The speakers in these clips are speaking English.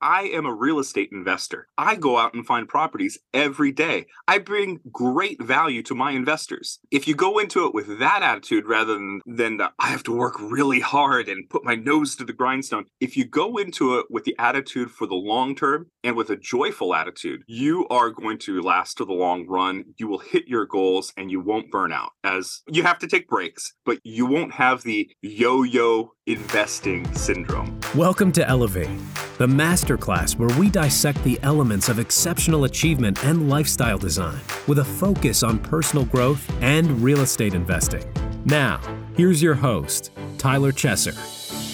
I am a real estate investor. I go out and find properties every day. I bring great value to my investors. If you go into it with that attitude rather than, than the, I have to work really hard and put my nose to the grindstone, if you go into it with the attitude for the long term and with a joyful attitude, you are going to last to the long run. You will hit your goals and you won't burn out. As you have to take breaks, but you won't have the yo yo investing syndrome. Welcome to Elevate, the masterclass where we dissect the elements of exceptional achievement and lifestyle design with a focus on personal growth and real estate investing. Now, here's your host, Tyler Chesser.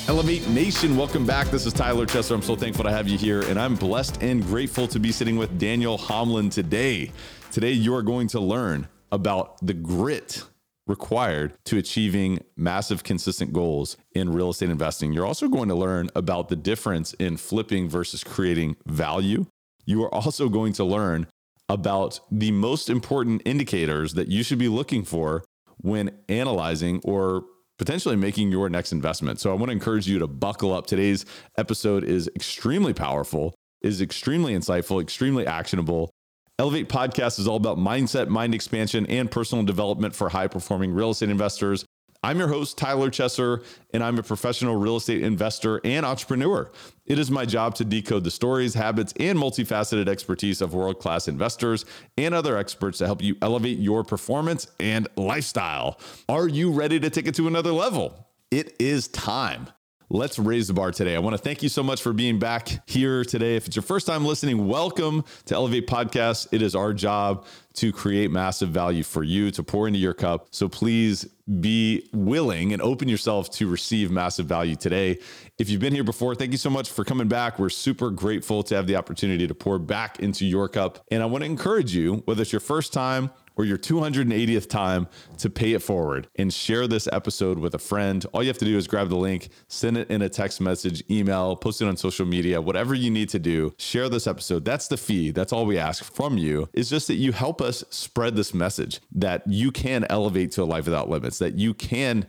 Elevate Nation, welcome back. This is Tyler Chesser. I'm so thankful to have you here, and I'm blessed and grateful to be sitting with Daniel Holmlund today. Today, you are going to learn about the grit required to achieving massive consistent goals in real estate investing. You're also going to learn about the difference in flipping versus creating value. You are also going to learn about the most important indicators that you should be looking for when analyzing or potentially making your next investment. So I want to encourage you to buckle up. Today's episode is extremely powerful, is extremely insightful, extremely actionable. Elevate Podcast is all about mindset, mind expansion, and personal development for high performing real estate investors. I'm your host, Tyler Chesser, and I'm a professional real estate investor and entrepreneur. It is my job to decode the stories, habits, and multifaceted expertise of world class investors and other experts to help you elevate your performance and lifestyle. Are you ready to take it to another level? It is time. Let's raise the bar today. I want to thank you so much for being back here today. If it's your first time listening, welcome to Elevate Podcast. It is our job to create massive value for you to pour into your cup. So please be willing and open yourself to receive massive value today. If you've been here before, thank you so much for coming back. We're super grateful to have the opportunity to pour back into your cup. And I want to encourage you, whether it's your first time or your 280th time to pay it forward and share this episode with a friend. All you have to do is grab the link, send it in a text message, email, post it on social media, whatever you need to do. Share this episode. That's the fee. That's all we ask from you is just that you help us spread this message that you can elevate to a life without limits, that you can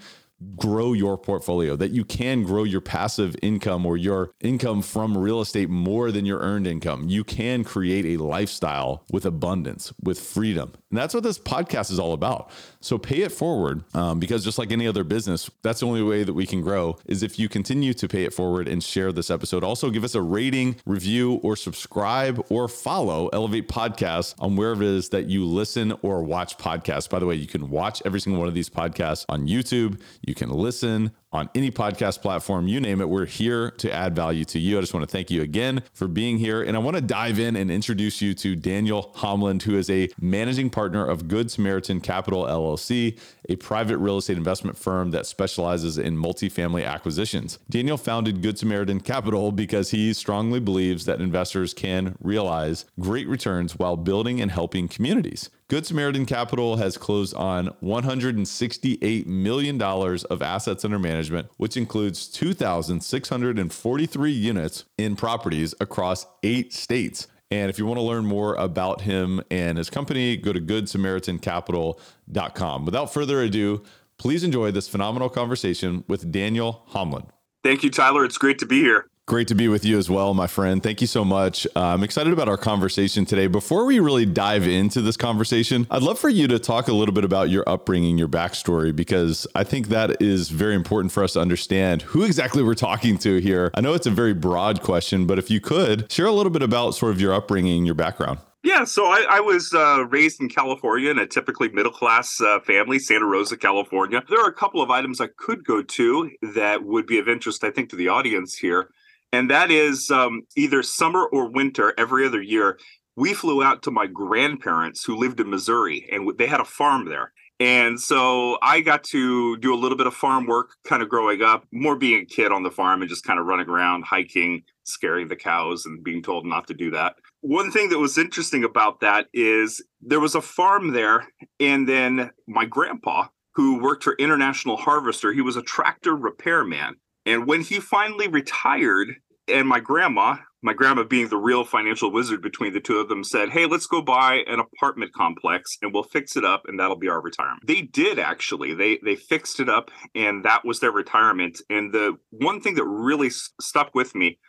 grow your portfolio, that you can grow your passive income or your income from real estate more than your earned income. You can create a lifestyle with abundance, with freedom. And that's what this podcast is all about. So pay it forward um, because just like any other business, that's the only way that we can grow is if you continue to pay it forward and share this episode. Also, give us a rating, review, or subscribe or follow Elevate Podcasts on wherever it is that you listen or watch podcasts. By the way, you can watch every single one of these podcasts on YouTube. You can listen on any podcast platform, you name it. We're here to add value to you. I just want to thank you again for being here. And I want to dive in and introduce you to Daniel Holmlund, who is a managing partner of Good Samaritan Capital LLC, a private real estate investment firm that specializes in multifamily acquisitions. Daniel founded Good Samaritan Capital because he strongly believes that investors can realize great returns while building and helping communities. Good Samaritan Capital has closed on $168 million of assets under management, which includes 2,643 units in properties across eight states. And if you want to learn more about him and his company, go to goodsamaritancapital.com. Without further ado, please enjoy this phenomenal conversation with Daniel Holmlund. Thank you, Tyler. It's great to be here. Great to be with you as well, my friend. Thank you so much. Uh, I'm excited about our conversation today. Before we really dive into this conversation, I'd love for you to talk a little bit about your upbringing, your backstory, because I think that is very important for us to understand who exactly we're talking to here. I know it's a very broad question, but if you could share a little bit about sort of your upbringing, your background. Yeah, so I, I was uh, raised in California in a typically middle class uh, family, Santa Rosa, California. There are a couple of items I could go to that would be of interest, I think, to the audience here and that is um, either summer or winter every other year. We flew out to my grandparents who lived in Missouri, and they had a farm there. And so I got to do a little bit of farm work kind of growing up, more being a kid on the farm and just kind of running around, hiking, scaring the cows, and being told not to do that. One thing that was interesting about that is there was a farm there, and then my grandpa, who worked for International Harvester, he was a tractor repairman. And when he finally retired, and my grandma, my grandma being the real financial wizard between the two of them, said, Hey, let's go buy an apartment complex and we'll fix it up and that'll be our retirement. They did actually. They they fixed it up and that was their retirement. And the one thing that really stuck with me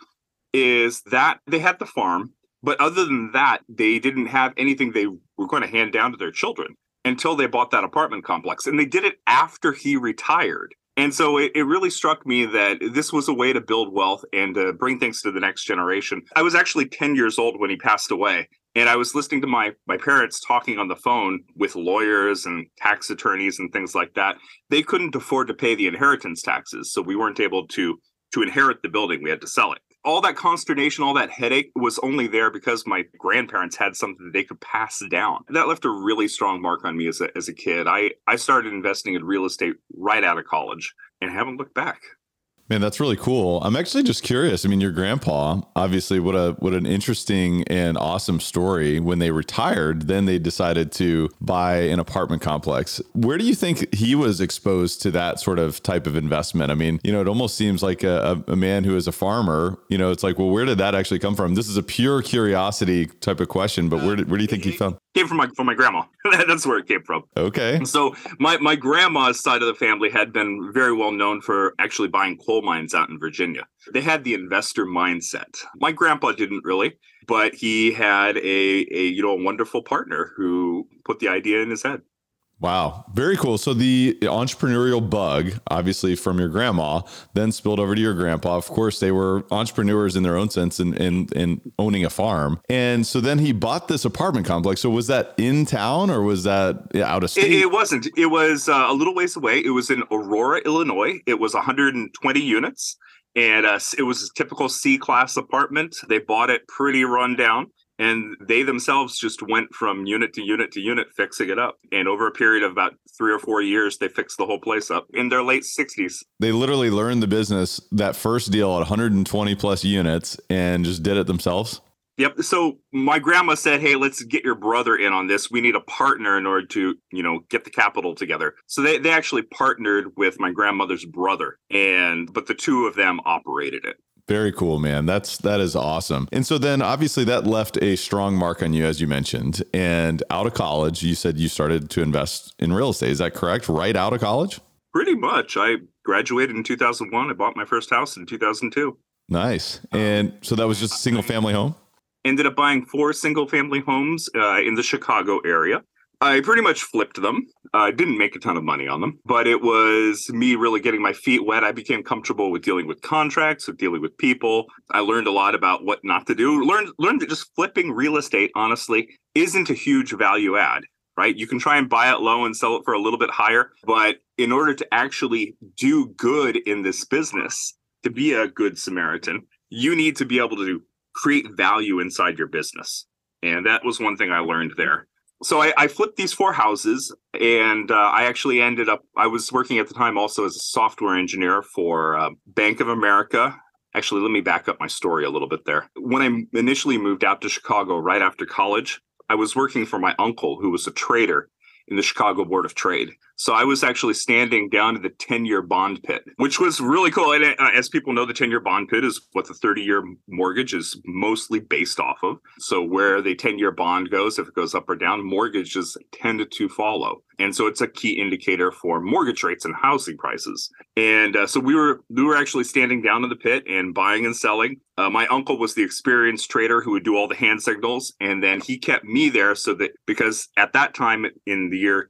is that they had the farm, but other than that, they didn't have anything they were going to hand down to their children until they bought that apartment complex. And they did it after he retired. And so it, it really struck me that this was a way to build wealth and to bring things to the next generation. I was actually 10 years old when he passed away. And I was listening to my my parents talking on the phone with lawyers and tax attorneys and things like that. They couldn't afford to pay the inheritance taxes, so we weren't able to to inherit the building. We had to sell it all that consternation, all that headache was only there because my grandparents had something that they could pass down. That left a really strong mark on me as a, as a kid. I, I started investing in real estate right out of college and haven't looked back. Man, that's really cool. I'm actually just curious. I mean, your grandpa, obviously, what a what an interesting and awesome story. When they retired, then they decided to buy an apartment complex. Where do you think he was exposed to that sort of type of investment? I mean, you know, it almost seems like a, a man who is a farmer. You know, it's like, well, where did that actually come from? This is a pure curiosity type of question, but where did, where do you think he found? Came from my from my grandma. That's where it came from. Okay. So my my grandma's side of the family had been very well known for actually buying coal mines out in Virginia. They had the investor mindset. My grandpa didn't really, but he had a a you know a wonderful partner who put the idea in his head. Wow, very cool. So the entrepreneurial bug, obviously from your grandma, then spilled over to your grandpa. Of course, they were entrepreneurs in their own sense and in, in, in, owning a farm. And so then he bought this apartment complex. So was that in town or was that out of state? It, it wasn't. It was uh, a little ways away. It was in Aurora, Illinois. It was 120 units. And uh, it was a typical C class apartment. They bought it pretty run down and they themselves just went from unit to unit to unit fixing it up and over a period of about three or four years they fixed the whole place up in their late 60s they literally learned the business that first deal at 120 plus units and just did it themselves Yep. So my grandma said, "Hey, let's get your brother in on this. We need a partner in order to, you know, get the capital together." So they they actually partnered with my grandmother's brother, and but the two of them operated it. Very cool, man. That's that is awesome. And so then obviously that left a strong mark on you as you mentioned. And out of college, you said you started to invest in real estate. Is that correct? Right out of college? Pretty much. I graduated in 2001. I bought my first house in 2002. Nice. And so that was just a single family home? Ended up buying four single family homes uh, in the Chicago area. I pretty much flipped them. I uh, didn't make a ton of money on them, but it was me really getting my feet wet. I became comfortable with dealing with contracts, with dealing with people. I learned a lot about what not to do. Learned learned that just flipping real estate, honestly, isn't a huge value add. Right? You can try and buy it low and sell it for a little bit higher, but in order to actually do good in this business, to be a good Samaritan, you need to be able to create value inside your business. And that was one thing I learned there so I, I, flipped these four houses and uh, i actually ended up i was working at the time also as a software engineer for uh, bank of america actually let me back up my story a little bit there when i initially moved out to chicago right after college i was working for my uncle who was a trader in the Chicago Board of Trade. So I was actually standing down to the 10 year bond pit, which was really cool. And uh, as people know, the 10 year bond pit is what the 30 year mortgage is mostly based off of. So where the 10 year bond goes, if it goes up or down, mortgages tend to follow. And so it's a key indicator for mortgage rates and housing prices. And uh, so we were we were actually standing down in the pit and buying and selling. Uh, my uncle was the experienced trader who would do all the hand signals, and then he kept me there so that because at that time in the year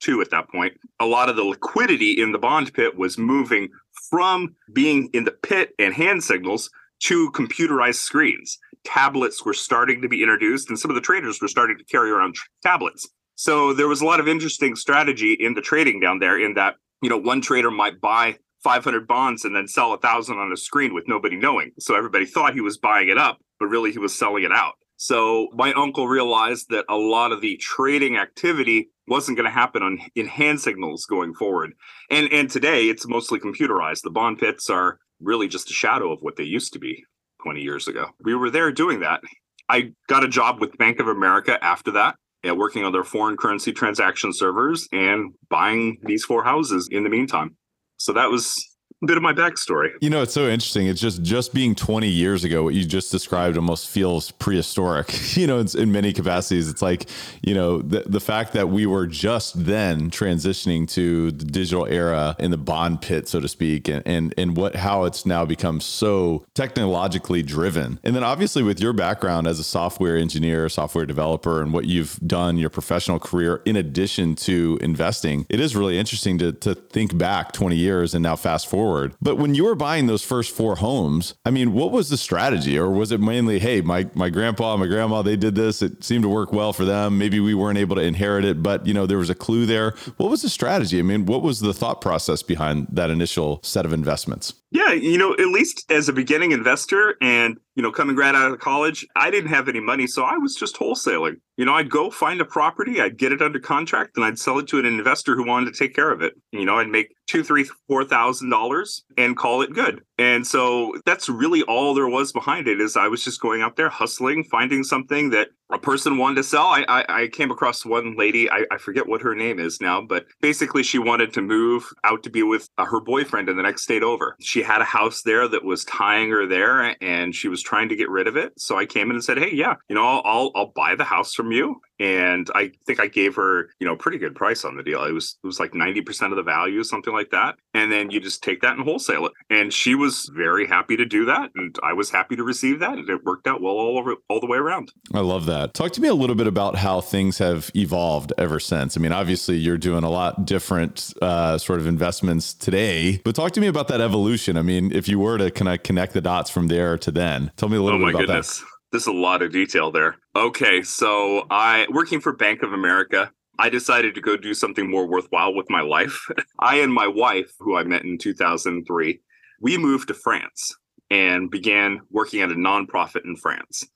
2002, at that point, a lot of the liquidity in the bond pit was moving from being in the pit and hand signals to computerized screens. Tablets were starting to be introduced, and some of the traders were starting to carry around tablets. So there was a lot of interesting strategy in the trading down there. In that, you know, one trader might buy 500 bonds and then sell a thousand on a screen with nobody knowing. So everybody thought he was buying it up, but really he was selling it out. So my uncle realized that a lot of the trading activity wasn't going to happen on in hand signals going forward. And and today it's mostly computerized. The bond pits are really just a shadow of what they used to be 20 years ago. We were there doing that. I got a job with Bank of America after that, yeah, working on their foreign currency transaction servers and buying these four houses in the meantime so that was bit of my backstory. You know, it's so interesting. It's just just being 20 years ago, what you just described almost feels prehistoric. You know, it's in many capacities. It's like, you know, the, the fact that we were just then transitioning to the digital era in the bond pit, so to speak, and and, and what how it's now become so technologically driven. And then obviously with your background as a software engineer, software developer, and what you've done your professional career in addition to investing, it is really interesting to to think back 20 years and now fast forward. But when you were buying those first four homes, I mean, what was the strategy? Or was it mainly, hey, my, my grandpa, my grandma, they did this. It seemed to work well for them. Maybe we weren't able to inherit it, but you know, there was a clue there. What was the strategy? I mean, what was the thought process behind that initial set of investments? Yeah, you know, at least as a beginning investor and, you know, coming right out of college, I didn't have any money. So I was just wholesaling. You know, I'd go find a property, I'd get it under contract, and I'd sell it to an investor who wanted to take care of it. You know, I'd make two, three, four thousand dollars and call it good. And so that's really all there was behind it is I was just going out there hustling, finding something that a person wanted to sell. I I, I came across one lady, I, I, forget what her name is now, but basically she wanted to move out to be with uh, her boyfriend in the next state over. She had a house there that was tying her there, and she was trying to get rid of it. So I came in and said, "Hey, yeah, you know, I'll I'll, I'll buy the house from you." and I think I gave her, you know, a pretty good price on the deal. It was it was like 90% of the value, something like that. And then you just take that and wholesale it. And she was very happy to do that and I was happy to receive that and it worked out well all over all the way around. I love that. Talk to me a little bit about how things have evolved ever since. I mean, obviously you're doing a lot different uh, sort of investments today, but talk to me about that evolution. I mean, if you were to kind of connect the dots from there to then, tell me a little oh bit about goodness. that. There's a lot of detail there. Okay, so I working for Bank of America. I decided to go do something more worthwhile with my life. I and my wife, who I met in 2003, we moved to France and began working at a nonprofit in France.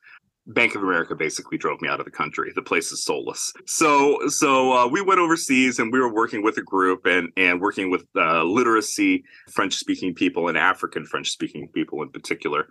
Bank of America basically drove me out of the country. The place is soulless. So, so uh, we went overseas and we were working with a group and and working with uh, literacy French speaking people and African French speaking people in particular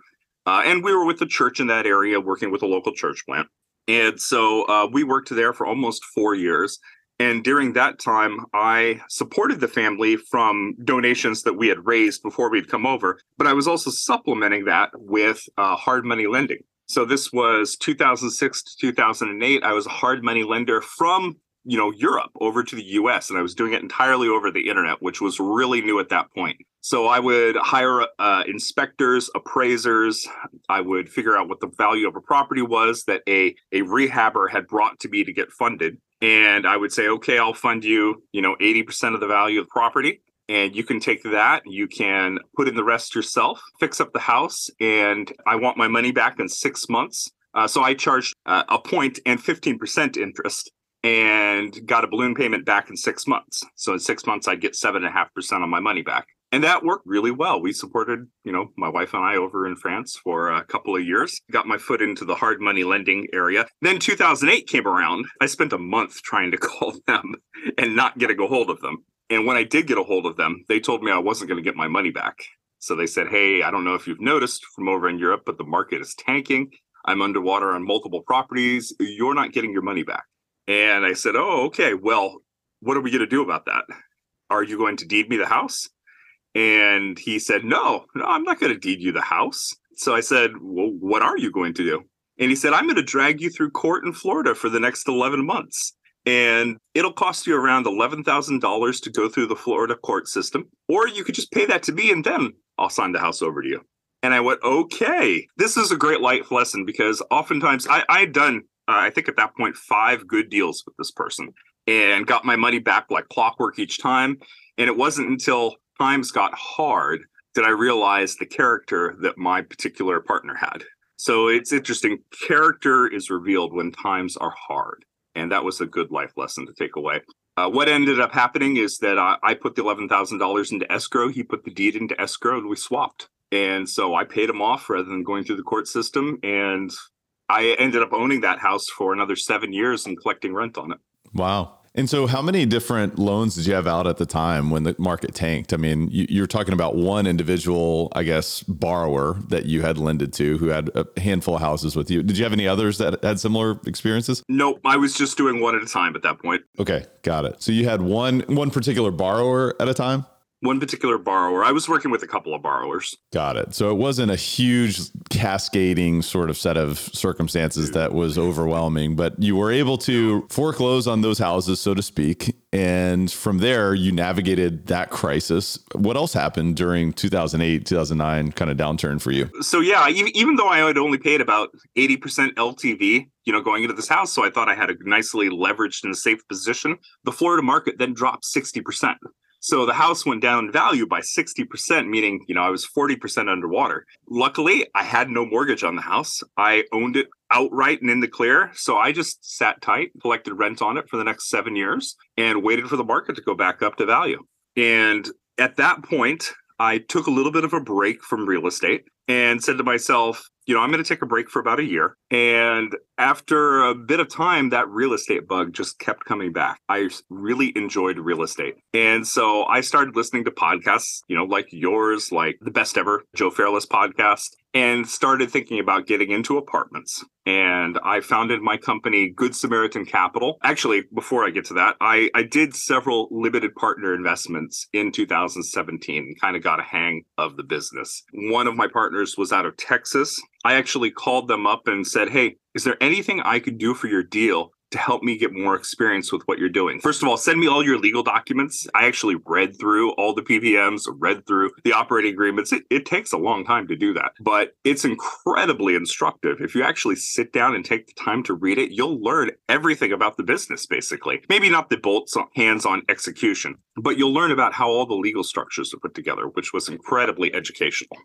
uh, and we were with the church in that area, working with a local church plant. And so uh, we worked there for almost four years. And during that time, I supported the family from donations that we had raised before we'd come over. But I was also supplementing that with uh, hard money lending. So this was 2006 to 2008. I was a hard money lender from you know Europe over to the US and I was doing it entirely over the internet which was really new at that point. So I would hire uh, inspectors, appraisers, I would figure out what the value of a property was that a a rehabber had brought to me to get funded and I would say okay I'll fund you, you know, 80% of the value of the property and you can take that you can put in the rest yourself fix up the house and i want my money back in six months uh, so i charged uh, a point and 15% interest and got a balloon payment back in six months. So in six months, I'd get seven and a half percent on my money back. And that worked really well. We supported, you know, my wife and I over in France for a couple of years, got my foot into the hard money lending area. Then 2008 came around. I spent a month trying to call them and not get a hold of them. And when I did get a hold of them, they told me I wasn't going to get my money back. So they said, Hey, I don't know if you've noticed from over in Europe, but the market is tanking. I'm underwater on multiple properties. You're not getting your money back. And I said, Oh, okay. Well, what are we going to do about that? Are you going to deed me the house? And he said, No, no, I'm not going to deed you the house. So I said, Well, what are you going to do? And he said, I'm going to drag you through court in Florida for the next 11 months. And it'll cost you around $11,000 to go through the Florida court system. Or you could just pay that to me and then I'll sign the house over to you. And I went, okay, this is a great life lesson because oftentimes I, I had done uh, I think at that point, five good deals with this person and got my money back like clockwork each time. And it wasn't until times got hard did I realize the character that my particular partner had. So it's interesting. Character is revealed when times are hard. And that was a good life lesson to take away. Uh, what ended up happening is that uh, I put the $11,000 into escrow. He put the deed into escrow and we swapped. And so I paid him off rather than going through the court system. And I ended up owning that house for another seven years and collecting rent on it. Wow. And so, how many different loans did you have out at the time when the market tanked? I mean, you, are talking about one individual, I guess, borrower that you had lended to who had a handful of houses with you. Did you have any others that had similar experiences? Nope, I was just doing one at a time at that point. Okay, got it. So you had one one particular borrower at a time. One particular borrower. I was working with a couple of borrowers. Got it. So it wasn't a huge cascading sort of set of circumstances that was overwhelming, but you were able to foreclose on those houses, so to speak. And from there, you navigated that crisis. What else happened during 2008, 2009 kind of downturn for you? So, yeah, even, even though I had only paid about 80% LTV, you know, going into this house, so I thought I had a nicely leveraged and safe position, the Florida market then dropped 60%. So the house went down in value by 60%, meaning, you know, I was 40% underwater. Luckily, I had no mortgage on the house. I owned it outright and in the clear. So I just sat tight, collected rent on it for the next seven years, and waited for the market to go back up to value. And at that point, I took a little bit of a break from real estate and said to myself, you know, I'm going to take a break for about a year. And after a bit of time, that real estate bug just kept coming back. I really enjoyed real estate. And so I started listening to podcasts, you know, like yours, like the best ever Joe Fairless podcast and started thinking about getting into apartments. And I founded my company, Good Samaritan Capital. Actually, before I get to that, I, I did several limited partner investments in 2017 and kind of got a hang of the business. One of my partners was out of Texas. I actually called them up and said, Hey, is there anything I could do for your deal to help me get more experience with what you're doing. First of all, send me all your legal documents. I actually read through all the PPMs, read through the operating agreements. It, it, takes a long time to do that, but it's incredibly instructive. If you actually sit down and take the time to read it, you'll learn everything about the business, basically. Maybe not the bolts hands on execution, but you'll learn about how all the legal structures are put together, which was incredibly educational.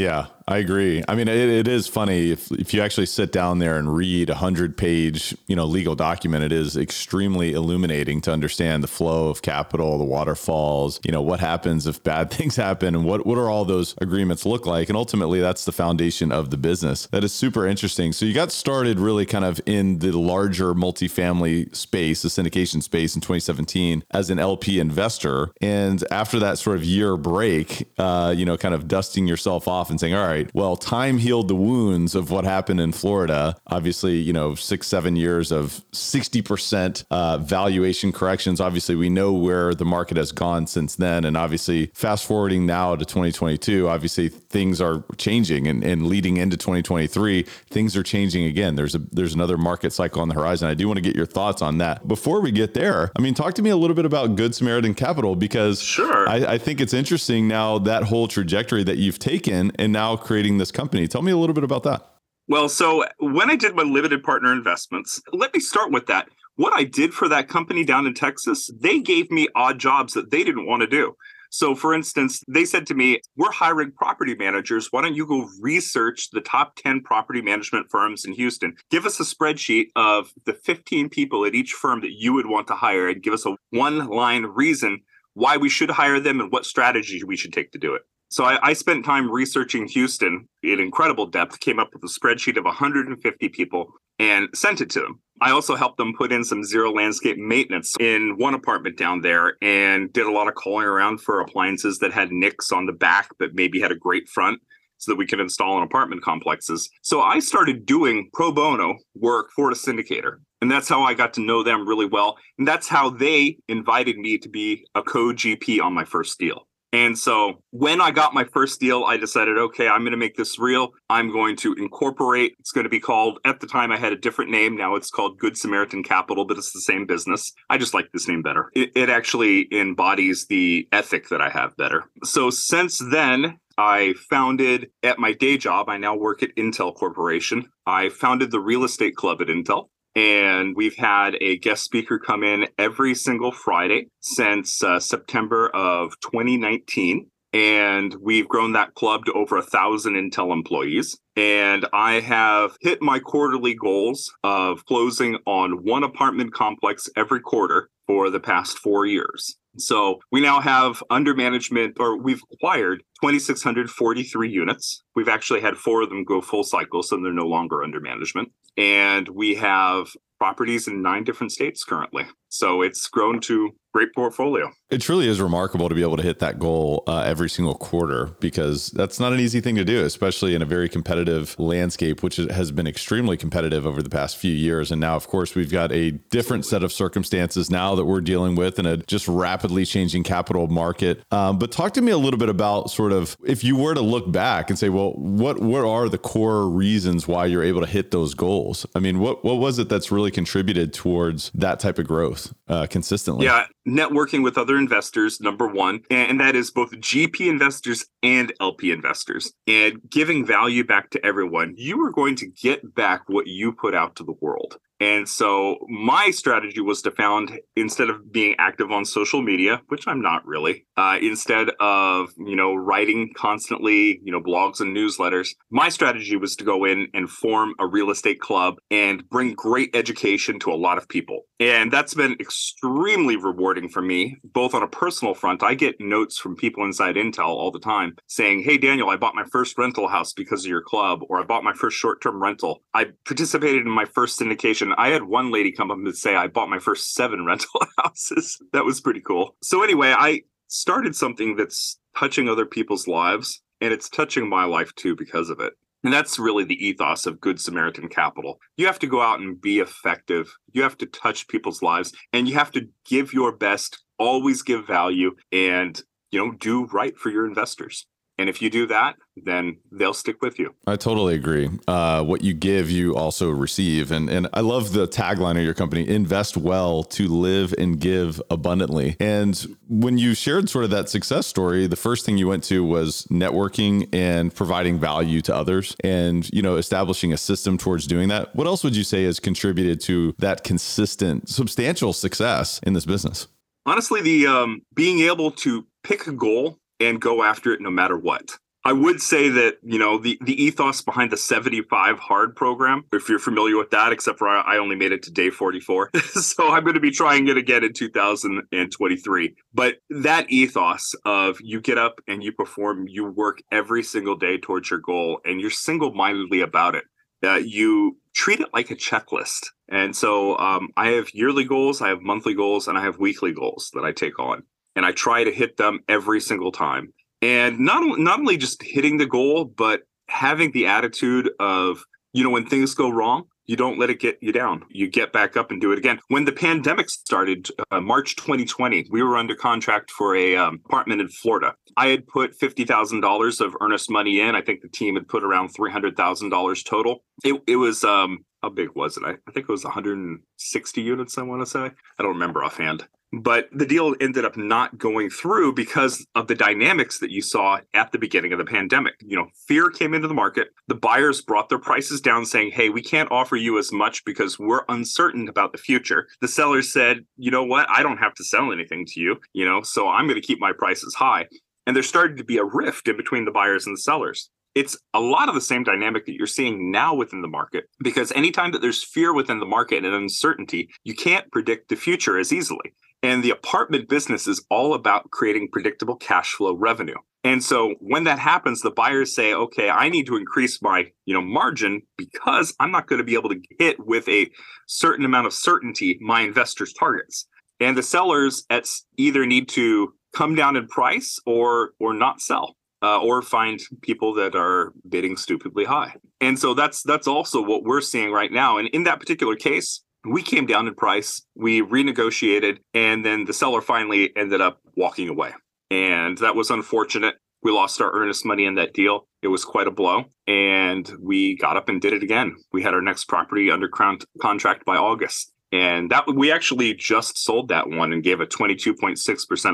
Yeah, I agree. I mean, it, it is funny if, if you actually sit down there and read a hundred page, you know, legal document, it is extremely illuminating to understand the flow of capital, the waterfalls, you know, what happens if bad things happen and what, what are all those agreements look like? And ultimately that's the foundation of the business. That is super interesting. So you got started really kind of in the larger multifamily space, the syndication space in 2017 as an LP investor. And after that sort of year break, uh, you know, kind of dusting yourself off and saying, all right, well, time healed the wounds of what happened in Florida. Obviously, you know, six, seven years of 60% uh, valuation corrections. Obviously, we know where the market has gone since then. And obviously, fast forwarding now to 2022, obviously things are changing and, and leading into 2023, things are changing again. There's a there's another market cycle on the horizon. I do want to get your thoughts on that. Before we get there, I mean, talk to me a little bit about Good Samaritan Capital because sure. I, I think it's interesting now that whole trajectory that you've taken and now creating this company. Tell me a little bit about that. Well, so when I did my limited partner investments, let me start with that. What I did for that company down in Texas, they gave me odd jobs that they didn't want to do. So, for instance, they said to me, We're hiring property managers. Why don't you go research the top 10 property management firms in Houston? Give us a spreadsheet of the 15 people at each firm that you would want to hire and give us a one line reason why we should hire them and what strategy we should take to do it. So I, I, spent time researching Houston in incredible depth, came up with a spreadsheet of 150 people and sent it to them. I also helped them put in some zero landscape maintenance in one apartment down there and did a lot of calling around for appliances that had nicks on the back but maybe had a great front so that we could install in apartment complexes. So I started doing pro bono work for a syndicator. And that's how I got to know them really well. And that's how they invited me to be a co GP on my first deal. And so when I got my first deal, I decided, okay, I'm going to make this real. I'm going to incorporate. It's going to be called, at the time, I had a different name. Now it's called Good Samaritan Capital, but it's the same business. I just like this name better. It, it actually embodies the ethic that I have better. So since then, I founded at my day job, I now work at Intel Corporation. I founded the real estate club at Intel. And we've had a guest speaker come in every single Friday since uh, September of 2019. And we've grown that club to over a thousand Intel employees. And I have hit my quarterly goals of closing on one apartment complex every quarter for the past four years. So we now have under management, or we've acquired 2,643 units. We've actually had four of them go full cycle, so they're no longer under management. And we have properties in nine different states currently. So it's grown to great portfolio. It truly is remarkable to be able to hit that goal uh, every single quarter because that's not an easy thing to do, especially in a very competitive landscape, which has been extremely competitive over the past few years. And now, of course, we've got a different set of circumstances now that we're dealing with in a just rapidly changing capital market. Um, but talk to me a little bit about sort of if you were to look back and say, well, what what are the core reasons why you're able to hit those goals? I mean, what what was it that's really contributed towards that type of growth uh, consistently? Yeah, networking with other investors, number one, and that is both GP investors and LP investors, and giving value back to everyone. You are going to get back what you put out to the world. And so my strategy was to found instead of being active on social media, which I'm not really, uh, instead of you know writing constantly, you know blogs and newsletters, my strategy was to go in and form a real estate club and bring great education to a lot of people. And that's been extremely rewarding for me, both on a personal front. I get notes from people inside Intel all the time saying, "Hey Daniel, I bought my first rental house because of your club," or "I bought my first short-term rental." I participated in my first syndication I had one lady come up and say I bought my first seven rental houses. That was pretty cool. So anyway, I started something that's touching other people's lives and it's touching my life too because of it. And that's really the ethos of Good Samaritan Capital. You have to go out and be effective. You have to touch people's lives and you have to give your best, always give value and, you know, do right for your investors. And if you do that, then they'll stick with you. I totally agree. Uh, what you give, you also receive. And and I love the tagline of your company: invest well to live and give abundantly. And when you shared sort of that success story, the first thing you went to was networking and providing value to others, and you know establishing a system towards doing that. What else would you say has contributed to that consistent, substantial success in this business? Honestly, the um, being able to pick a goal and go after it no matter what. I would say that, you know, the, the ethos behind the 75 hard program, if you're familiar with that, except for I only made it to day 44. so I'm going to be trying it again in 2023. But that ethos of you get up and you perform, you work every single day towards your goal and you're single mindedly about it. You treat it like a checklist. And so um, I have yearly goals, I have monthly goals, and I have weekly goals that I take on and I try to hit them every single time. And not not only just hitting the goal, but having the attitude of you know when things go wrong, you don't let it get you down. You get back up and do it again. When the pandemic started, uh, March 2020, we were under contract for a um, apartment in Florida. I had put fifty thousand dollars of earnest money in. I think the team had put around three hundred thousand dollars total. It, it was um, how big was it? I, I think it was 160 units. I want to say. I don't remember offhand. But the deal ended up not going through because of the dynamics that you saw at the beginning of the pandemic. You know, fear came into the market. The buyers brought their prices down, saying, Hey, we can't offer you as much because we're uncertain about the future. The sellers said, You know what? I don't have to sell anything to you, you know, so I'm going to keep my prices high. And there started to be a rift in between the buyers and the sellers it's a lot of the same dynamic that you're seeing now within the market because anytime that there's fear within the market and uncertainty, you can't predict the future as easily. And the apartment business is all about creating predictable cash flow revenue. And so when that happens, the buyers say, okay, I need to increase my, you know, margin because I'm not going to be able to hit with a certain amount of certainty my investors' targets. And the sellers at either need to come down in price or or not sell. Uh, or find people that are bidding stupidly high. And so that's that's also what we're seeing right now. And in that particular case, we came down in price, we renegotiated, and then the seller finally ended up walking away. And that was unfortunate. We lost our earnest money in that deal. It was quite a blow. And we got up and did it again. We had our next property under contract by August. And that we actually just sold that one and gave a 22.6%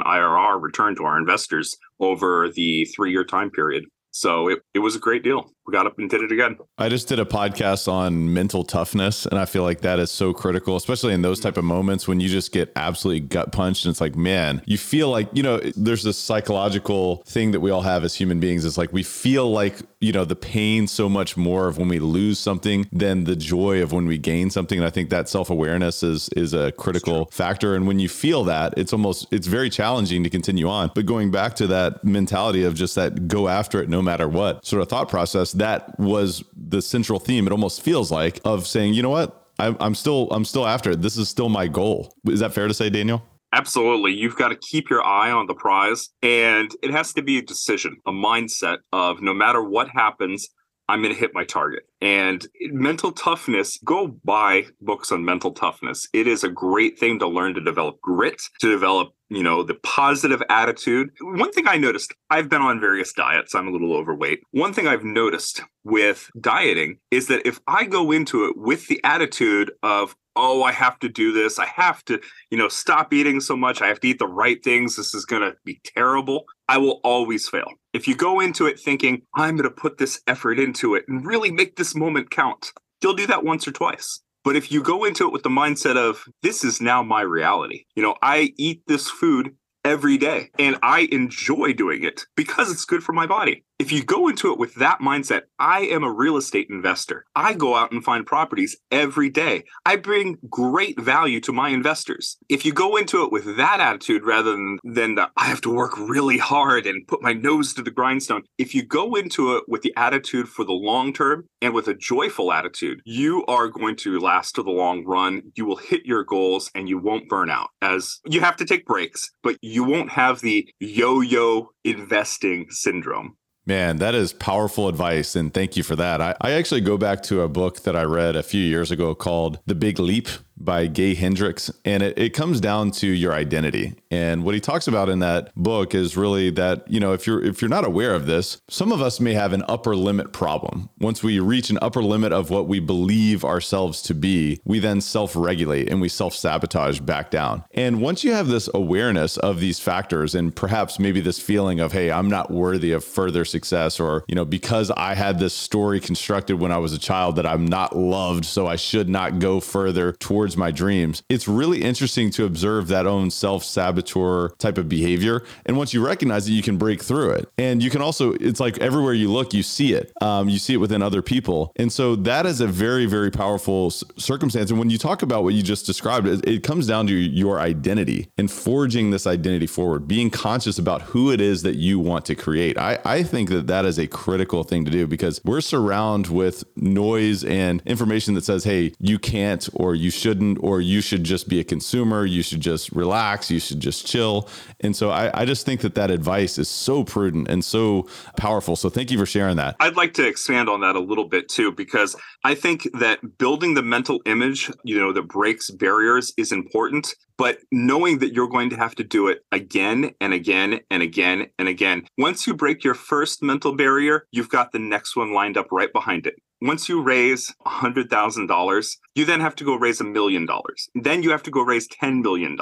IRR return to our investors over the three year time period. So it, it was a great deal. We got up and did it again. I just did a podcast on mental toughness, and I feel like that is so critical, especially in those type of moments when you just get absolutely gut punched. And it's like, man, you feel like, you know, there's this psychological thing that we all have as human beings. It's like we feel like, you know, the pain so much more of when we lose something than the joy of when we gain something. And I think that self awareness is is a critical factor. And when you feel that, it's almost it's very challenging to continue on. But going back to that mentality of just that go after it no matter what sort of thought process, that was the central theme. It almost feels like of saying, you know what? I'm, I'm still I'm still after it. This is still my goal. Is that fair to say, Daniel? Absolutely. You've got to keep your eye on the prize. And it has to be a decision, a mindset of no matter what happens, I'm going to hit my target. And mental toughness, go buy books on mental toughness. It is a great thing to learn to develop grit, to develop, you know, the positive attitude. One thing I noticed, I've been on various diets, I'm a little overweight. One thing I've noticed with dieting is that if I go into it with the attitude of, oh, I have to do this. I have to, you know, stop eating so much. I have to eat the right things. This is going to be terrible. I will always fail. If you go into it thinking, I'm going to put this effort into it and really make this moment count, you'll do that once or twice. But if you go into it with the mindset of, this is now my reality, you know, I eat this food every day and I enjoy doing it because it's good for my body if you go into it with that mindset, I am a real estate investor. I go out and find properties every day. I bring great value to my investors. If you go into it with that attitude rather than, than the, I have to work really hard and put my nose to the grindstone, if you go into it with the attitude for the long term and with a joyful attitude, you are going to last to the long run. You will hit your goals and you won't burn out as you have to take breaks, but you won't have the yo yo investing syndrome. Man, that is powerful advice. And thank you for that. I, I, actually go back to a book that I read a few years ago called The Big Leap by Gay Hendricks. And it, it comes down to your identity. And what he talks about in that book is really that, you know, if you're if you're not aware of this, some of us may have an upper limit problem. Once we reach an upper limit of what we believe ourselves to be, we then self-regulate and we self-sabotage back down. And once you have this awareness of these factors and perhaps maybe this feeling of, hey, I'm not worthy of further success, or, you know, because I had this story constructed when I was a child that I'm not loved, so I should not go further towards towards my dreams. It's really interesting to observe that own self saboteur type of behavior. And once you recognize it, you can break through it. And you can also, it's like everywhere you look, you see it. Um, you see it within other people. And so that is a very, very powerful circumstance. And when you talk about what you just described, it, it comes down to your identity and forging this identity forward, being conscious about who it is that you want to create. I, I think that that is a critical thing to do because we're surrounded with noise and information that says, hey, you can't or you should shouldn't, or you should just be a consumer. You should just relax. You should just chill. And so I, I just think that that advice is so prudent and so powerful. So thank you for sharing that. I'd like to expand on that a little bit too, because I think that building the mental image, you know, that breaks barriers is important but knowing that you're going to have to do it again and again and again and again. Once you break your first mental barrier, you've got the next one lined up right behind it. Once you raise $100,000, you then have to go raise a million dollars. Then you have to go raise $10 million.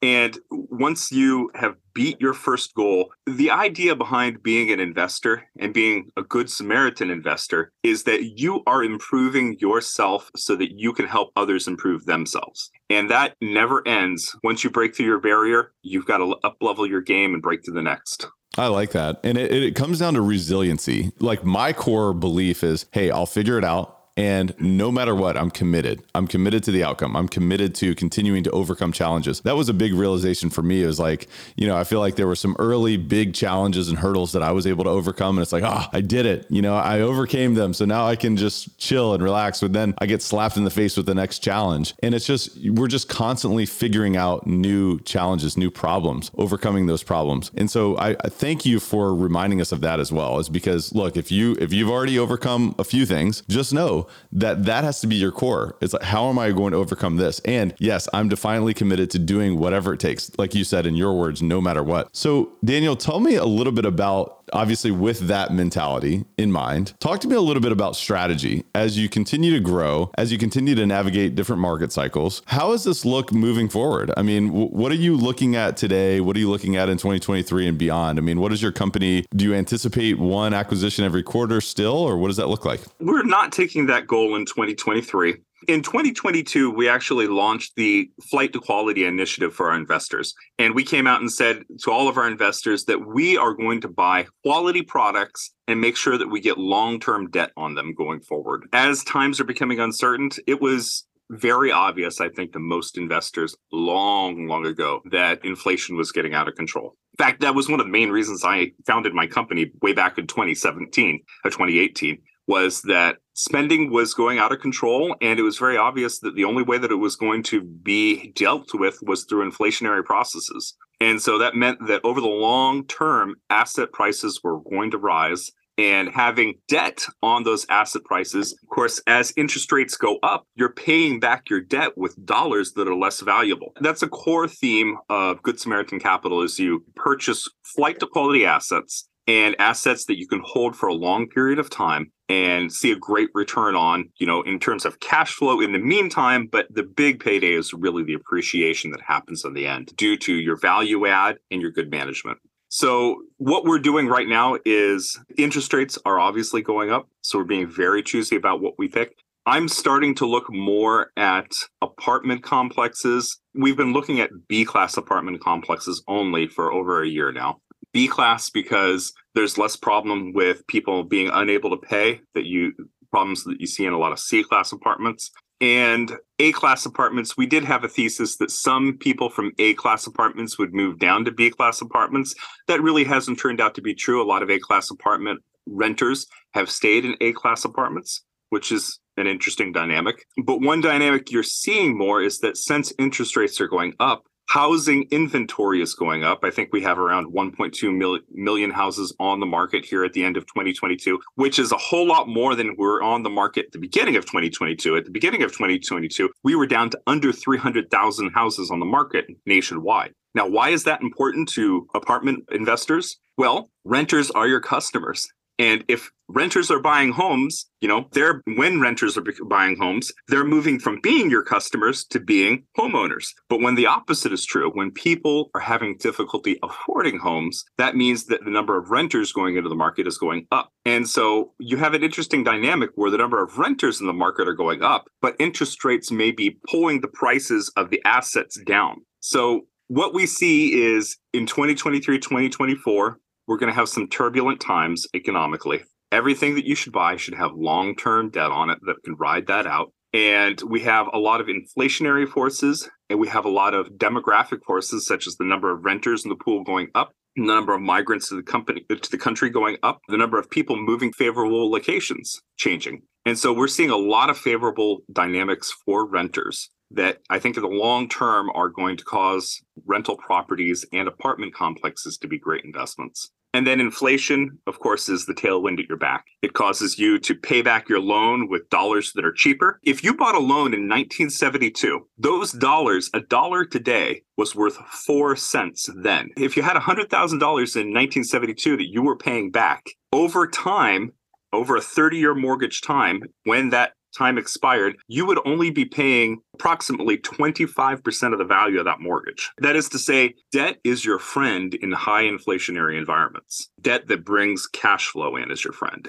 And once you have beat your first goal, the idea behind being an investor and being a good Samaritan investor is that you are improving yourself so that you can help others improve themselves. And that never ends. Once you break through your barrier, you've got to up level your game and break to the next. I like that. And it, it comes down to resiliency. Like my core belief is, hey, I'll figure it out. And no matter what, I'm committed. I'm committed to the outcome. I'm committed to continuing to overcome challenges. That was a big realization for me. It was like, you know, I feel like there were some early big challenges and hurdles that I was able to overcome. And it's like, oh, I did it. You know, I overcame them. So now I can just chill and relax. But then I get slapped in the face with the next challenge. And it's just, we're just constantly figuring out new challenges, new problems, overcoming those problems. And so I, I thank you for reminding us of that as well, is because look, if you, if you've already overcome a few things, just know that that has to be your core. It's like, how am I going to overcome this? And yes, I'm defiantly committed to doing whatever it takes, like you said in your words, no matter what. So, Daniel, tell me a little bit about obviously with that mentality in mind talk to me a little bit about strategy. As you continue to grow as you continue to navigate different market cycles how does this look moving forward? I mean w- what are you looking at today? What are you looking at in 2023 and beyond? I mean what is your company do you anticipate one acquisition every quarter still or what does that look like? We're not taking that goal in 2023 in 2022, we actually launched the Flight to Quality initiative for our investors. And we came out and said to all of our investors that we are going to buy quality products and make sure that we get long term debt on them going forward. As times are becoming uncertain, it was very obvious, I think, to most investors long, long ago that inflation was getting out of control. In fact, that was one of the main reasons I founded my company way back in 2017 or 2018 was that spending was going out of control. And it was very obvious that the only way that it was going to be dealt with was through inflationary processes. And so that meant that over the long term, asset prices were going to rise and having debt on those asset prices. Of course, as interest rates go up, you're paying back your debt with dollars that are less valuable. That's a core theme of Good Samaritan Capital is you purchase flight to quality assets and assets that you can hold for a long period of time and see a great return on, you know, in terms of cash flow in the meantime. But the big payday is really the appreciation that happens in the end due to your value add and your good management. So, what we're doing right now is interest rates are obviously going up. So, we're being very choosy about what we pick. I'm starting to look more at apartment complexes. We've been looking at B class apartment complexes only for over a year now. B class because there's less problem with people being unable to pay that you problems that you see in a lot of C class apartments. And A class apartments, we did have a thesis that some people from A class apartments would move down to B class apartments. That really hasn't turned out to be true. A lot of A class apartment renters have stayed in A class apartments, which is an interesting dynamic. But one dynamic you're seeing more is that since interest rates are going up, Housing inventory is going up. I think we have around 1.2 million houses on the market here at the end of 2022, which is a whole lot more than we were on the market at the beginning of 2022. At the beginning of 2022, we were down to under 300,000 houses on the market nationwide. Now, why is that important to apartment investors? Well, renters are your customers. And if renters are buying homes, you know, they're when renters are buying homes, they're moving from being your customers to being homeowners. But when the opposite is true, when people are having difficulty affording homes, that means that the number of renters going into the market is going up. And so you have an interesting dynamic where the number of renters in the market are going up, but interest rates may be pulling the prices of the assets down. So what we see is in 2023, 2024, we're going to have some turbulent times economically. Everything that you should buy should have long term debt on it that can ride that out. And we have a lot of inflationary forces and we have a lot of demographic forces, such as the number of renters in the pool going up, the number of migrants to the company to the country going up, the number of people moving favorable locations changing. And so we're seeing a lot of favorable dynamics for renters that I think in the long term are going to cause rental properties and apartment complexes to be great investments. And then inflation, of course, is the tailwind at your back. It causes you to pay back your loan with dollars that are cheaper. If you bought a loan in 1972, those dollars, a dollar today, was worth four cents then. If you had $100,000 in 1972 that you were paying back over time, over a 30 year mortgage time, when that time expired, you would only be paying approximately 25% of the value of that mortgage. That is to say, debt is your friend in high inflationary environments. Debt that brings cash flow in is your friend.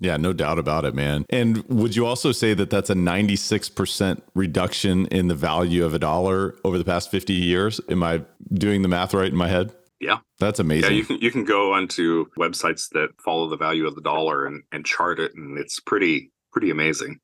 Yeah, no doubt about it, man. And would you also say that that's a 96% reduction in the value of a dollar over the past 50 years? Am I doing the math right in my head? Yeah. That's amazing. Yeah, you can you can go onto websites that follow the value of the dollar and, and chart it and it's pretty pretty amazing.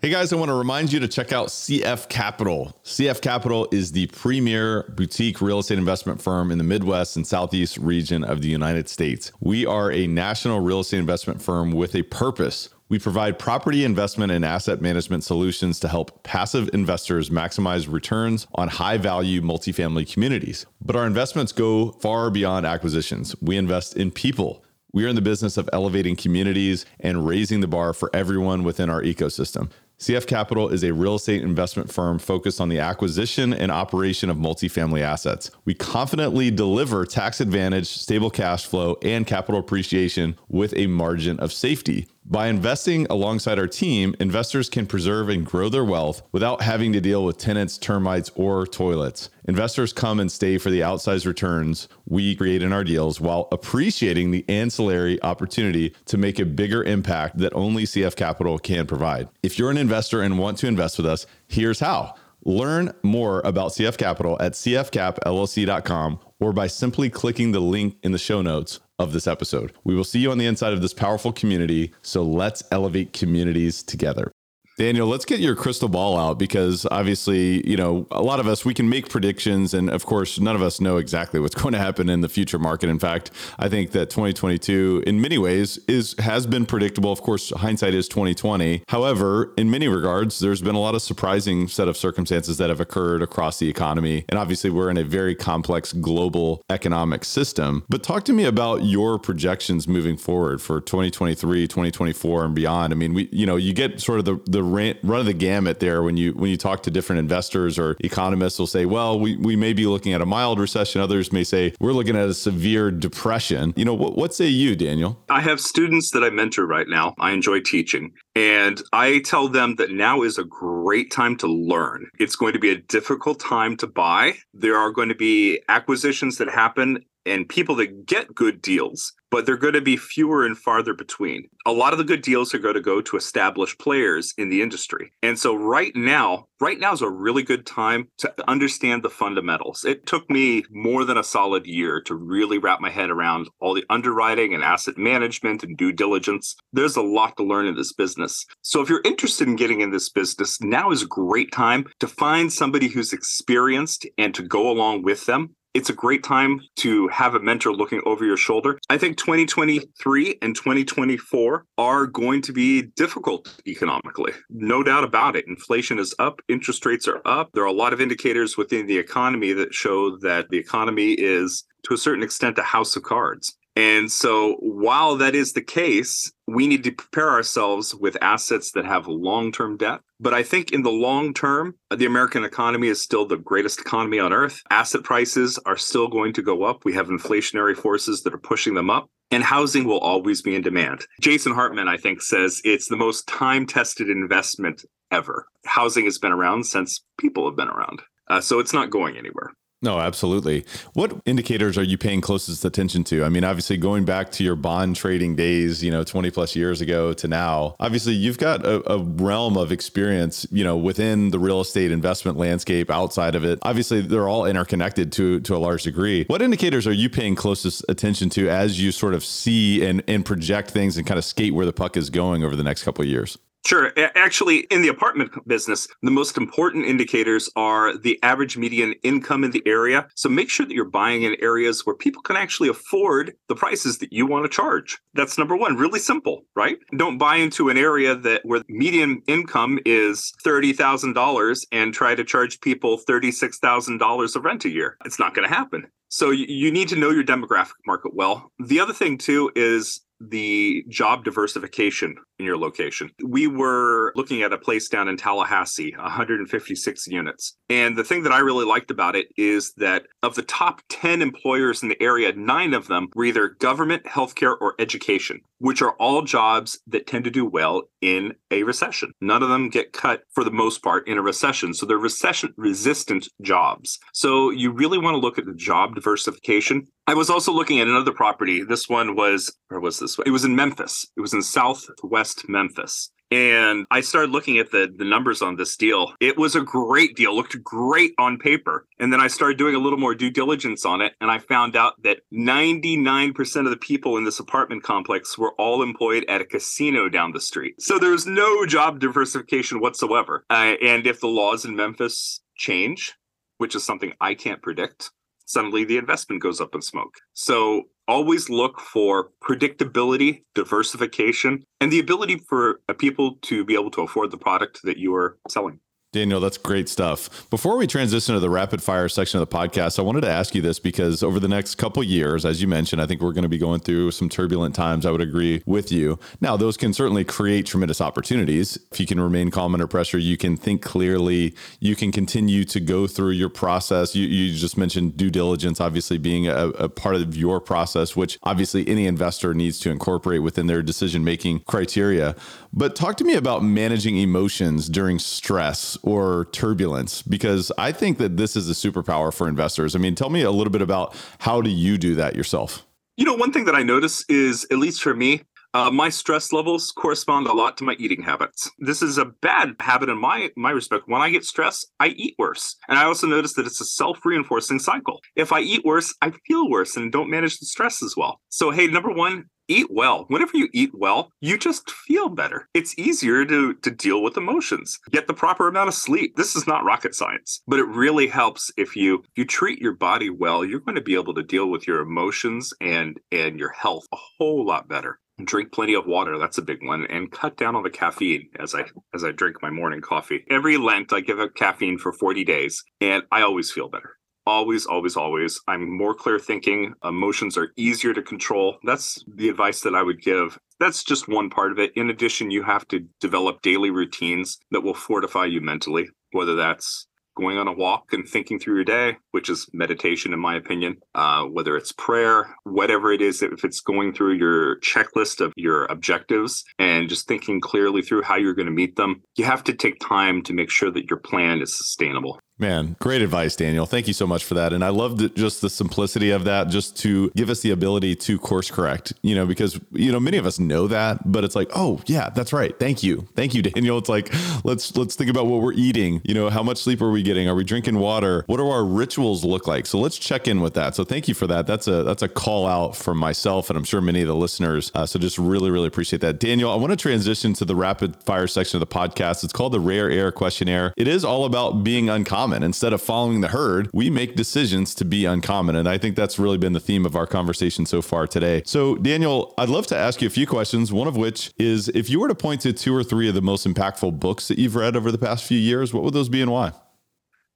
Hey guys, I want to remind you to check out CF Capital. CF Capital is the premier boutique real estate investment firm in the Midwest and Southeast region of the United States. We are a national real estate investment firm with a purpose. We provide property investment and asset management solutions to help passive investors maximize returns on high value multifamily communities. But our investments go far beyond acquisitions. We invest in people we are in the business of elevating communities and raising the bar for everyone within our ecosystem. CF Capital is a real estate investment firm focused on the acquisition and operation of multifamily assets. We confidently deliver tax advantage, stable cash flow, and capital appreciation with a margin of safety. By investing alongside our team, investors can preserve and grow their wealth without having to deal with tenants, termites, or toilets. Investors come and stay for the outsized returns we create in our deals while appreciating the ancillary opportunity to make a bigger impact that only CF Capital can provide. If you're an investor and want to invest with us, here's how. Learn more about CF Capital at cfcapllc.com or by simply clicking the link in the show notes of this episode. We will see you on the inside of this powerful community. So let's elevate communities together. Daniel, let's get your crystal ball out because obviously, you know, a lot of us, we can make predictions. And of course, none of us know exactly what's going to happen in the future market. In fact, I think that 2022 in many ways is has been predictable. Of course, hindsight is 2020. However, in many regards, there's been a lot of surprising set of circumstances that have occurred across the economy. And obviously, we're in a very complex global economic system. But talk to me about your projections moving forward for 2023, 2024 and beyond. I mean, we you know, you get sort of the the run of the gamut there when you when you talk to different investors or economists will say, well, we, we may be looking at a mild recession. Others may say we're looking at a severe depression. You know, what, what say you, Daniel? I have students that I mentor right now. I enjoy teaching. And I tell them that now is a great time to learn. It's going to be a difficult time to buy. There are going to be acquisitions that happen and people that get good deals, but they're going to be fewer and farther between. A lot of the good deals are going to go to established players in the industry. And so right now, right now is a really good time to understand the fundamentals. It took me more than a solid year to really wrap my head around all the underwriting and asset management and due diligence. There's a lot to learn in this business. So if you're interested in getting in this business, now is a great time to find somebody who's experienced and to go along with them it's a great time to have a mentor looking over your shoulder. I think 2023 and 2024 are going to be difficult economically. No doubt about it. Inflation is up, interest rates are up. There are a lot of indicators within the economy that show that the economy is to a certain extent a house of cards. And so, while that is the case, we need to prepare ourselves with assets that have long term debt. But I think in the long term, the American economy is still the greatest economy on earth. Asset prices are still going to go up. We have inflationary forces that are pushing them up, and housing will always be in demand. Jason Hartman, I think, says it's the most time tested investment ever. Housing has been around since people have been around. Uh, so it's not going anywhere. No, absolutely. What indicators are you paying closest attention to? I mean, obviously, going back to your bond trading days, you know, 20 plus years ago to now, obviously, you've got a, a, realm of experience, you know, within the real estate investment landscape, outside of it. Obviously, they're all interconnected to, to a large degree. What indicators are you paying closest attention to as you sort of see and, and project things and kind of skate where the puck is going over the next couple of years? Sure. Actually, in the apartment business, the most important indicators are the average median income in the area. So make sure that you're buying in areas where people can actually afford the prices that you want to charge. That's number one. Really simple, right? Don't buy into an area that where median income is $30,000 and try to charge people $36,000 of rent a year. It's not going to happen. So you need to know your demographic market well. The other thing too is the job diversification in your location. We were looking at a place down in Tallahassee, 156 units. And the thing that I really liked about it is that of the top 10 employers in the area, nine of them were either government, healthcare, or education, which are all jobs that tend to do well in a recession. None of them get cut for the most part in a recession. So they're recession resistant jobs. So you really want to look at the job diversification. I was also looking at another property. This one was, where was this? One? It was in Memphis. It was in southwest Memphis. And I started looking at the, the numbers on this deal. It was a great deal, looked great on paper. And then I started doing a little more due diligence on it. And I found out that 99% of the people in this apartment complex were all employed at a casino down the street. So there was no job diversification whatsoever. Uh, and if the laws in Memphis change, which is something I can't predict, suddenly the investment goes up in smoke. So always look for predictability, diversification, and the ability for people to be able to afford the product that you are selling. Daniel, that's great stuff. Before we transition to the rapid fire section of the podcast, I wanted to ask you this because over the next couple years, as you mentioned, I think we're going to be going through some turbulent times. I would agree with you. Now, those can certainly create tremendous opportunities. If you can remain calm under pressure, you can think clearly, you can continue to go through your process. You, you just mentioned due diligence, obviously being a, a part of your process, which obviously any investor needs to incorporate within their decision making criteria. But talk to me about managing emotions during stress or turbulence, because I think that this is a superpower for investors. I mean, tell me a little bit about how do you do that yourself? You know, one thing that I notice is, at least for me, Uh, my stress levels correspond a lot to my eating habits. This is a bad habit in my my respect. When I get stressed, I eat worse, and I also notice that it's a self reinforcing cycle. If I eat worse, I feel worse and don't manage the stress as well. So, hey, number one, eat well. Whenever you eat well, you just feel better. It's easier to, to deal with emotions. Get the proper amount of sleep. This is not rocket science, but it really helps if you if you treat your body well, you're going to be able to deal with your emotions and and your health a whole lot better. Drink plenty of water, that's a big one, and cut down on the caffeine as I as I drink my morning coffee. Every Lent I give up caffeine for 40 days and I always feel better. Always always always. I'm more clear thinking. Emotions are easier to control. That's the advice that i would give. That's just one part of it. In addition you have to develop daily routines that will fortify you mentally whether that's going on a walk and thinking through your day, which is meditation, in my opinion, uh, whether it's prayer, whatever it is, if it's going through your checklist of your objectives and just thinking clearly through how you're going to meet them, you have to take time to make sure that your plan is sustainable. Man, great advice, Daniel. Thank you so much for that. And I loved just the simplicity of that, just to give us the ability to course correct, you know, because, you know, many of us know that, but it's like, oh, yeah, that's right. Thank you. Thank you, Daniel. It's like, let's, let's think about what we're eating. You know, how much sleep are we getting? Are we drinking water? What do our rituals look like? So let's check in with that. So thank you for that. That's a, that's a call out from myself and I'm sure many of the listeners. Uh, so just really, really appreciate that. Daniel, I want to transition to the rapid fire section of the podcast. It's called the Rare Air Questionnaire. It is all about being uncommon Instead of following the herd, we make decisions to be uncommon. And I think that's really been the theme of our conversation so far today. So, Daniel, I'd love to ask you a few questions, one of which is if you were to point to two or three of the most impactful books that you've read over the past few years, what would those be and why?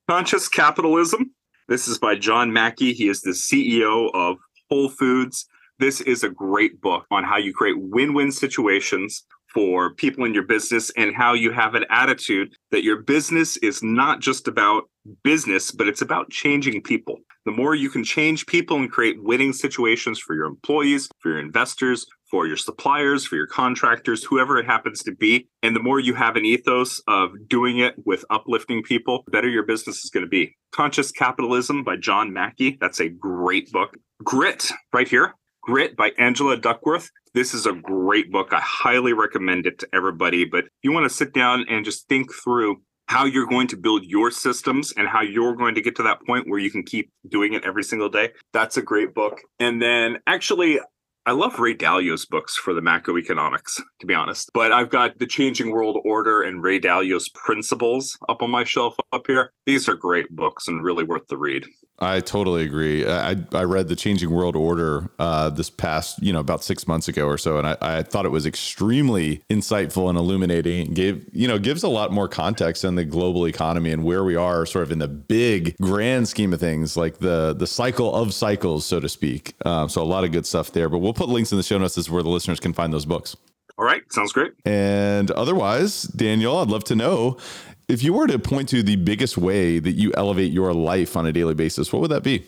Conscious Capitalism. This is by John Mackey. He is the CEO of Whole Foods. This is a great book on how you create win win situations for people in your business and how you have an attitude that your business is not just about business, but it's about changing people. The more you can change people and create winning situations for your employees, for your investors, for your suppliers, for your contractors, whoever it happens to be. And the more you have an ethos of doing it with uplifting people, the better your business is going to be. Conscious Capitalism by John Mackey. That's a great book. Grit, right here. Grit by Angela Duckworth. This is a great book. I highly recommend it to everybody. But you want to sit down and just think through how you're going to build your systems and how you're going to get to that point where you can keep doing it every single day. That's a great book. And then actually, I love Ray Dalio's books for the macroeconomics, to be honest. But I've got The Changing World Order and Ray Dalio's Principles up on my shelf up here. These are great books and really worth the read. I totally agree. I, I read The Changing World Order uh, this past, you know, about six months ago or so, and I, I thought it was extremely insightful and illuminating. It gave, you know, gives a lot more context on the global economy and where we are sort of in the big grand scheme of things, like the the cycle of cycles, so to speak. Um, so a lot of good stuff there. But we'll put links in the show notes as where the listeners can find those books. All right, sounds great. And otherwise, Daniel, I'd love to know if you were to point to the biggest way that you elevate your life on a daily basis, what would that be?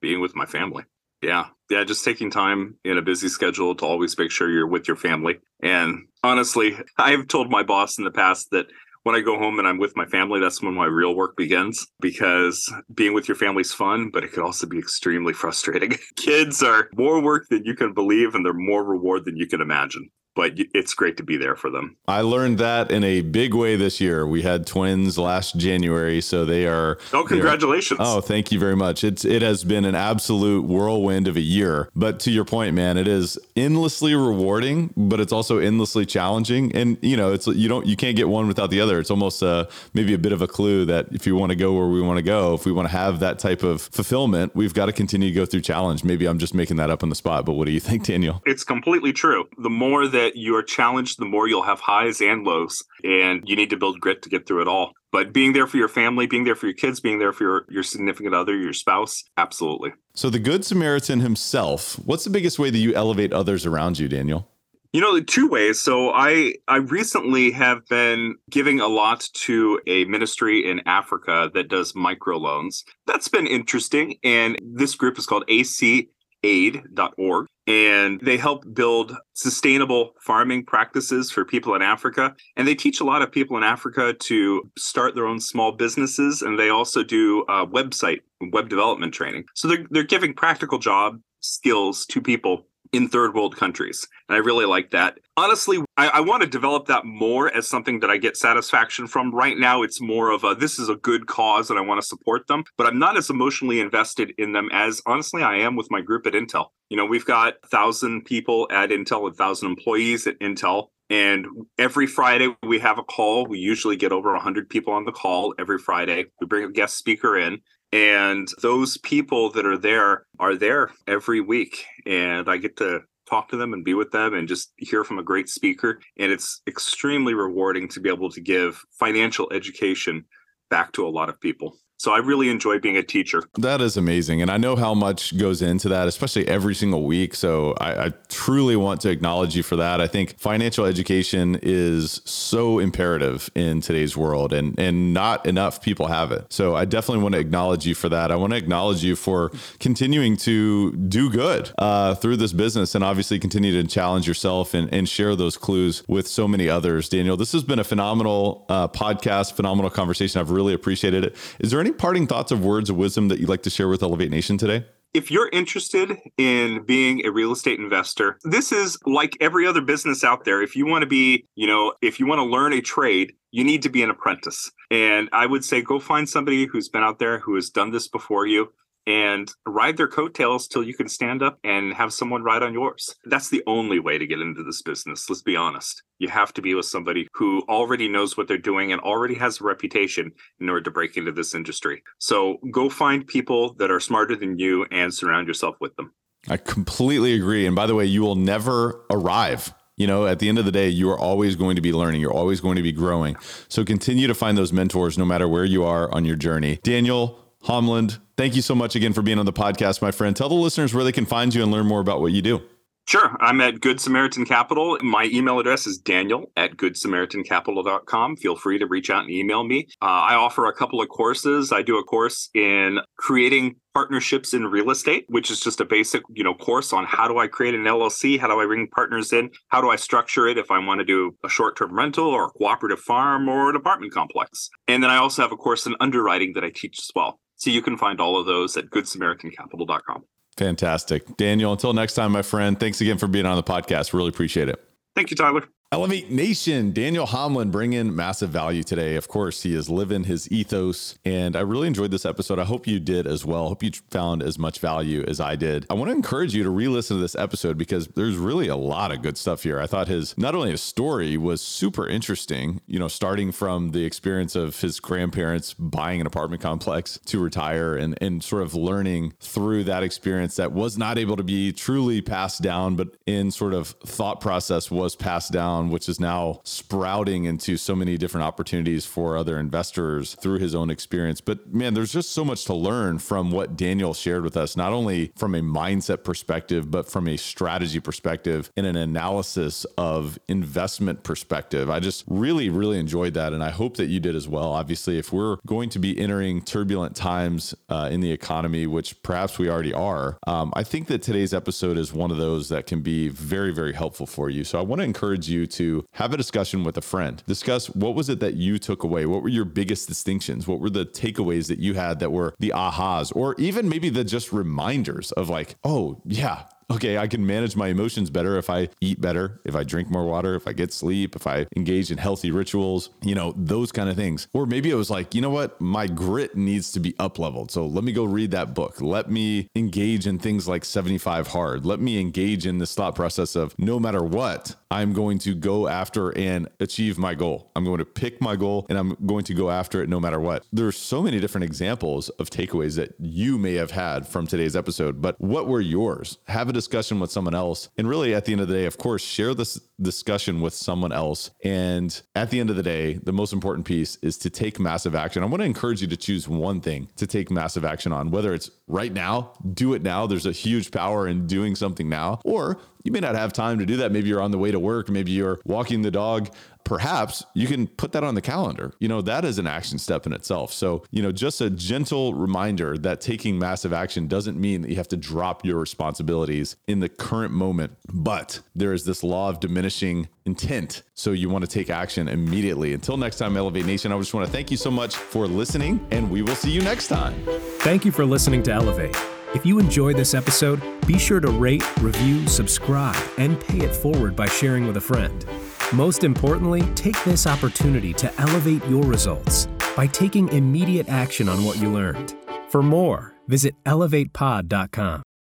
Being with my family. Yeah. Yeah. Just taking time in a busy schedule to always make sure you're with your family. And honestly, I've told my boss in the past that when I go home and I'm with my family, that's when my real work begins because being with your family's fun, but it could also be extremely frustrating. Kids are more work than you can believe and they're more reward than you can imagine but it's great to be there for them. I learned that in a big way this year. We had twins last January, so they are. Oh, congratulations! Are, oh, thank you very much. It's it has been an absolute whirlwind of a year. But to your point, man, it is endlessly rewarding, but it's also endlessly challenging. And you know, it's you don't you can't get one without the other. It's almost uh, maybe a bit of a clue that if you want to go where we want to go, if we want to have that type of fulfillment, we've got to continue to go through challenge. Maybe I'm just making that up on the spot, but what do you think, Daniel? It's completely true. The more that that you are challenged, the more you'll have highs and lows. And you need to build grit to get through it all. But being there for your family, being there for your kids, being there for your, your significant other, your spouse, absolutely. So, the Good Samaritan himself, what's the biggest way that you elevate others around you, Daniel? You know, two ways. So I I recently have been giving a lot to a ministry in Africa that does microloans. That's been interesting. And this group is called AC aid.org and they help build sustainable farming practices for people in Africa. And they teach a lot of people in Africa to start their own small businesses and they also do uh, website web development training. So they're, they're giving practical job skills to people in third world countries. And I really like that. Honestly, I, I, want to develop that more as something that I get satisfaction from. Right now, it's more of a this is a good cause and I want to support them, but I'm not as emotionally invested in them as honestly I am with my group at Intel. You know, we've got a thousand people at Intel, a thousand employees at Intel. And every Friday we have a call. We usually get over 100 people on the call every Friday. We bring a guest speaker in and those people that are there are there every week. And I get to talk to them and be with them and just hear from a great speaker. And it's extremely rewarding to be able to give financial education back to a lot of people. So I really enjoy being a teacher. That is amazing. And I know how much goes into that, especially every single week. So I, I, truly want to acknowledge you for that. I think financial education is so imperative in today's world and, and not enough people have it. So I definitely want to acknowledge you for that. I want to acknowledge you for continuing to do good uh, through this business and obviously continue to challenge yourself and, and share those clues with so many others. Daniel, this has been a phenomenal uh, podcast, phenomenal conversation. I've really appreciated it. Is there any any parting thoughts of words of wisdom that you'd like to share with Elevate Nation today? If you're interested in being a real estate investor, this is like every other business out there. If you want to be, you know, if you want to learn a trade, you need to be an apprentice. And I would say go find somebody who's been out there who has done this before you and ride their coattails till you can stand up and have someone ride on yours. That's the only way to get into this business. Let's be honest. You have to be with somebody who already knows what they're doing and already has a reputation in order to break into this industry. So go find people that are smarter than you and surround yourself with them. I completely agree. And by the way, you will never arrive you know at the end of the day you are always going to be learning you're always going to be growing so continue to find those mentors no matter where you are on your journey daniel Holmlund, thank you so much again for being on the podcast, my friend. Tell the listeners where they can find you and learn more about what you do. Sure. I'm at Good Samaritan Capital. My email address is daniel at goodsamaritancapital.com. Feel free to reach out and email me. Uh, I offer a couple of courses. I do a course in creating partnerships in real estate, which is just a basic, you know, course on how do I create an LLC? How do I bring partners in? How do I structure it if I want to do a short-term rental or a cooperative farm or an apartment complex? And then I also have a course in underwriting that I teach as well. So you can find all of those at goodsamaritancapital.com. Fantastic. Daniel, until next time, my friend, thanks again for being on the podcast. Really appreciate it. Thank you, Tyler. Elevate Nation, Daniel Holmlund bring in massive value today. Of course, he is living his ethos, and I really enjoyed this episode. I hope you did as well. I hope you found as much value as I did. I want to encourage you to re-listen to this episode because there's really a lot of good stuff here. I thought his not only his story was super interesting, you know, starting from the experience of his grandparents buying an apartment complex to retire and and sort of learning through that experience that was not able to be truly passed down, but in sort of thought process was passed down which is now sprouting into so many different opportunities for other investors through his own experience. But man, there's just so much to learn from what Daniel shared with us, not only from a mindset perspective, but from a strategy perspective and an analysis of investment perspective. I just really, really enjoyed that. And I hope that you did as well. Obviously, if we're going to be entering turbulent times uh, in the economy, which perhaps we already are, um, I think that today's episode is one of those that can be very, very helpful for you. So I want to encourage you to have a discussion with a friend. Discuss what was it that you took away? What were your biggest distinctions? What were the takeaways that you had that were the ahas or even maybe the just reminders of like, oh, yeah, okay, I can manage my emotions better if I eat better, if I drink more water, if I get sleep, if I engage in healthy rituals, you know, those kind of things. Or maybe it was like, you know what, my grit needs to be up leveled. So let me go read that book. Let me engage in things like 75 hard. Let me engage in this thought process of no matter what, I'm going to go after and achieve my goal. I'm going to pick my goal and I'm going to go after it no matter what. There's so many different examples of takeaways that you may have had from today's episode, but what were yours? Have a discussion with someone else. And really, at the end of the day, of course, share this discussion with someone else. And at the end of the day, the most important piece is to take massive action. I want to encourage you to choose one thing to take massive action on, whether it's right now, do it now. There's a huge power in doing something now, or you may not have time to do that. Maybe you're on the way to work. Maybe you're walking the dog. Perhaps you can put that on the calendar. You know, that is an action step in itself. So, you know, just a gentle reminder that taking massive action doesn't mean that you have to drop your responsibilities in the current moment, but there is this law of diminishing intent. So you want to take action immediately. Until next time, Elevate Nation, I just want to thank you so much for listening, and we will see you next time. Thank you for listening to Elevate. If you enjoy this episode, be sure to rate, review, subscribe, and pay it forward by sharing with a friend. Most importantly, take this opportunity to elevate your results by taking immediate action on what you learned. For more, visit elevatepod.com.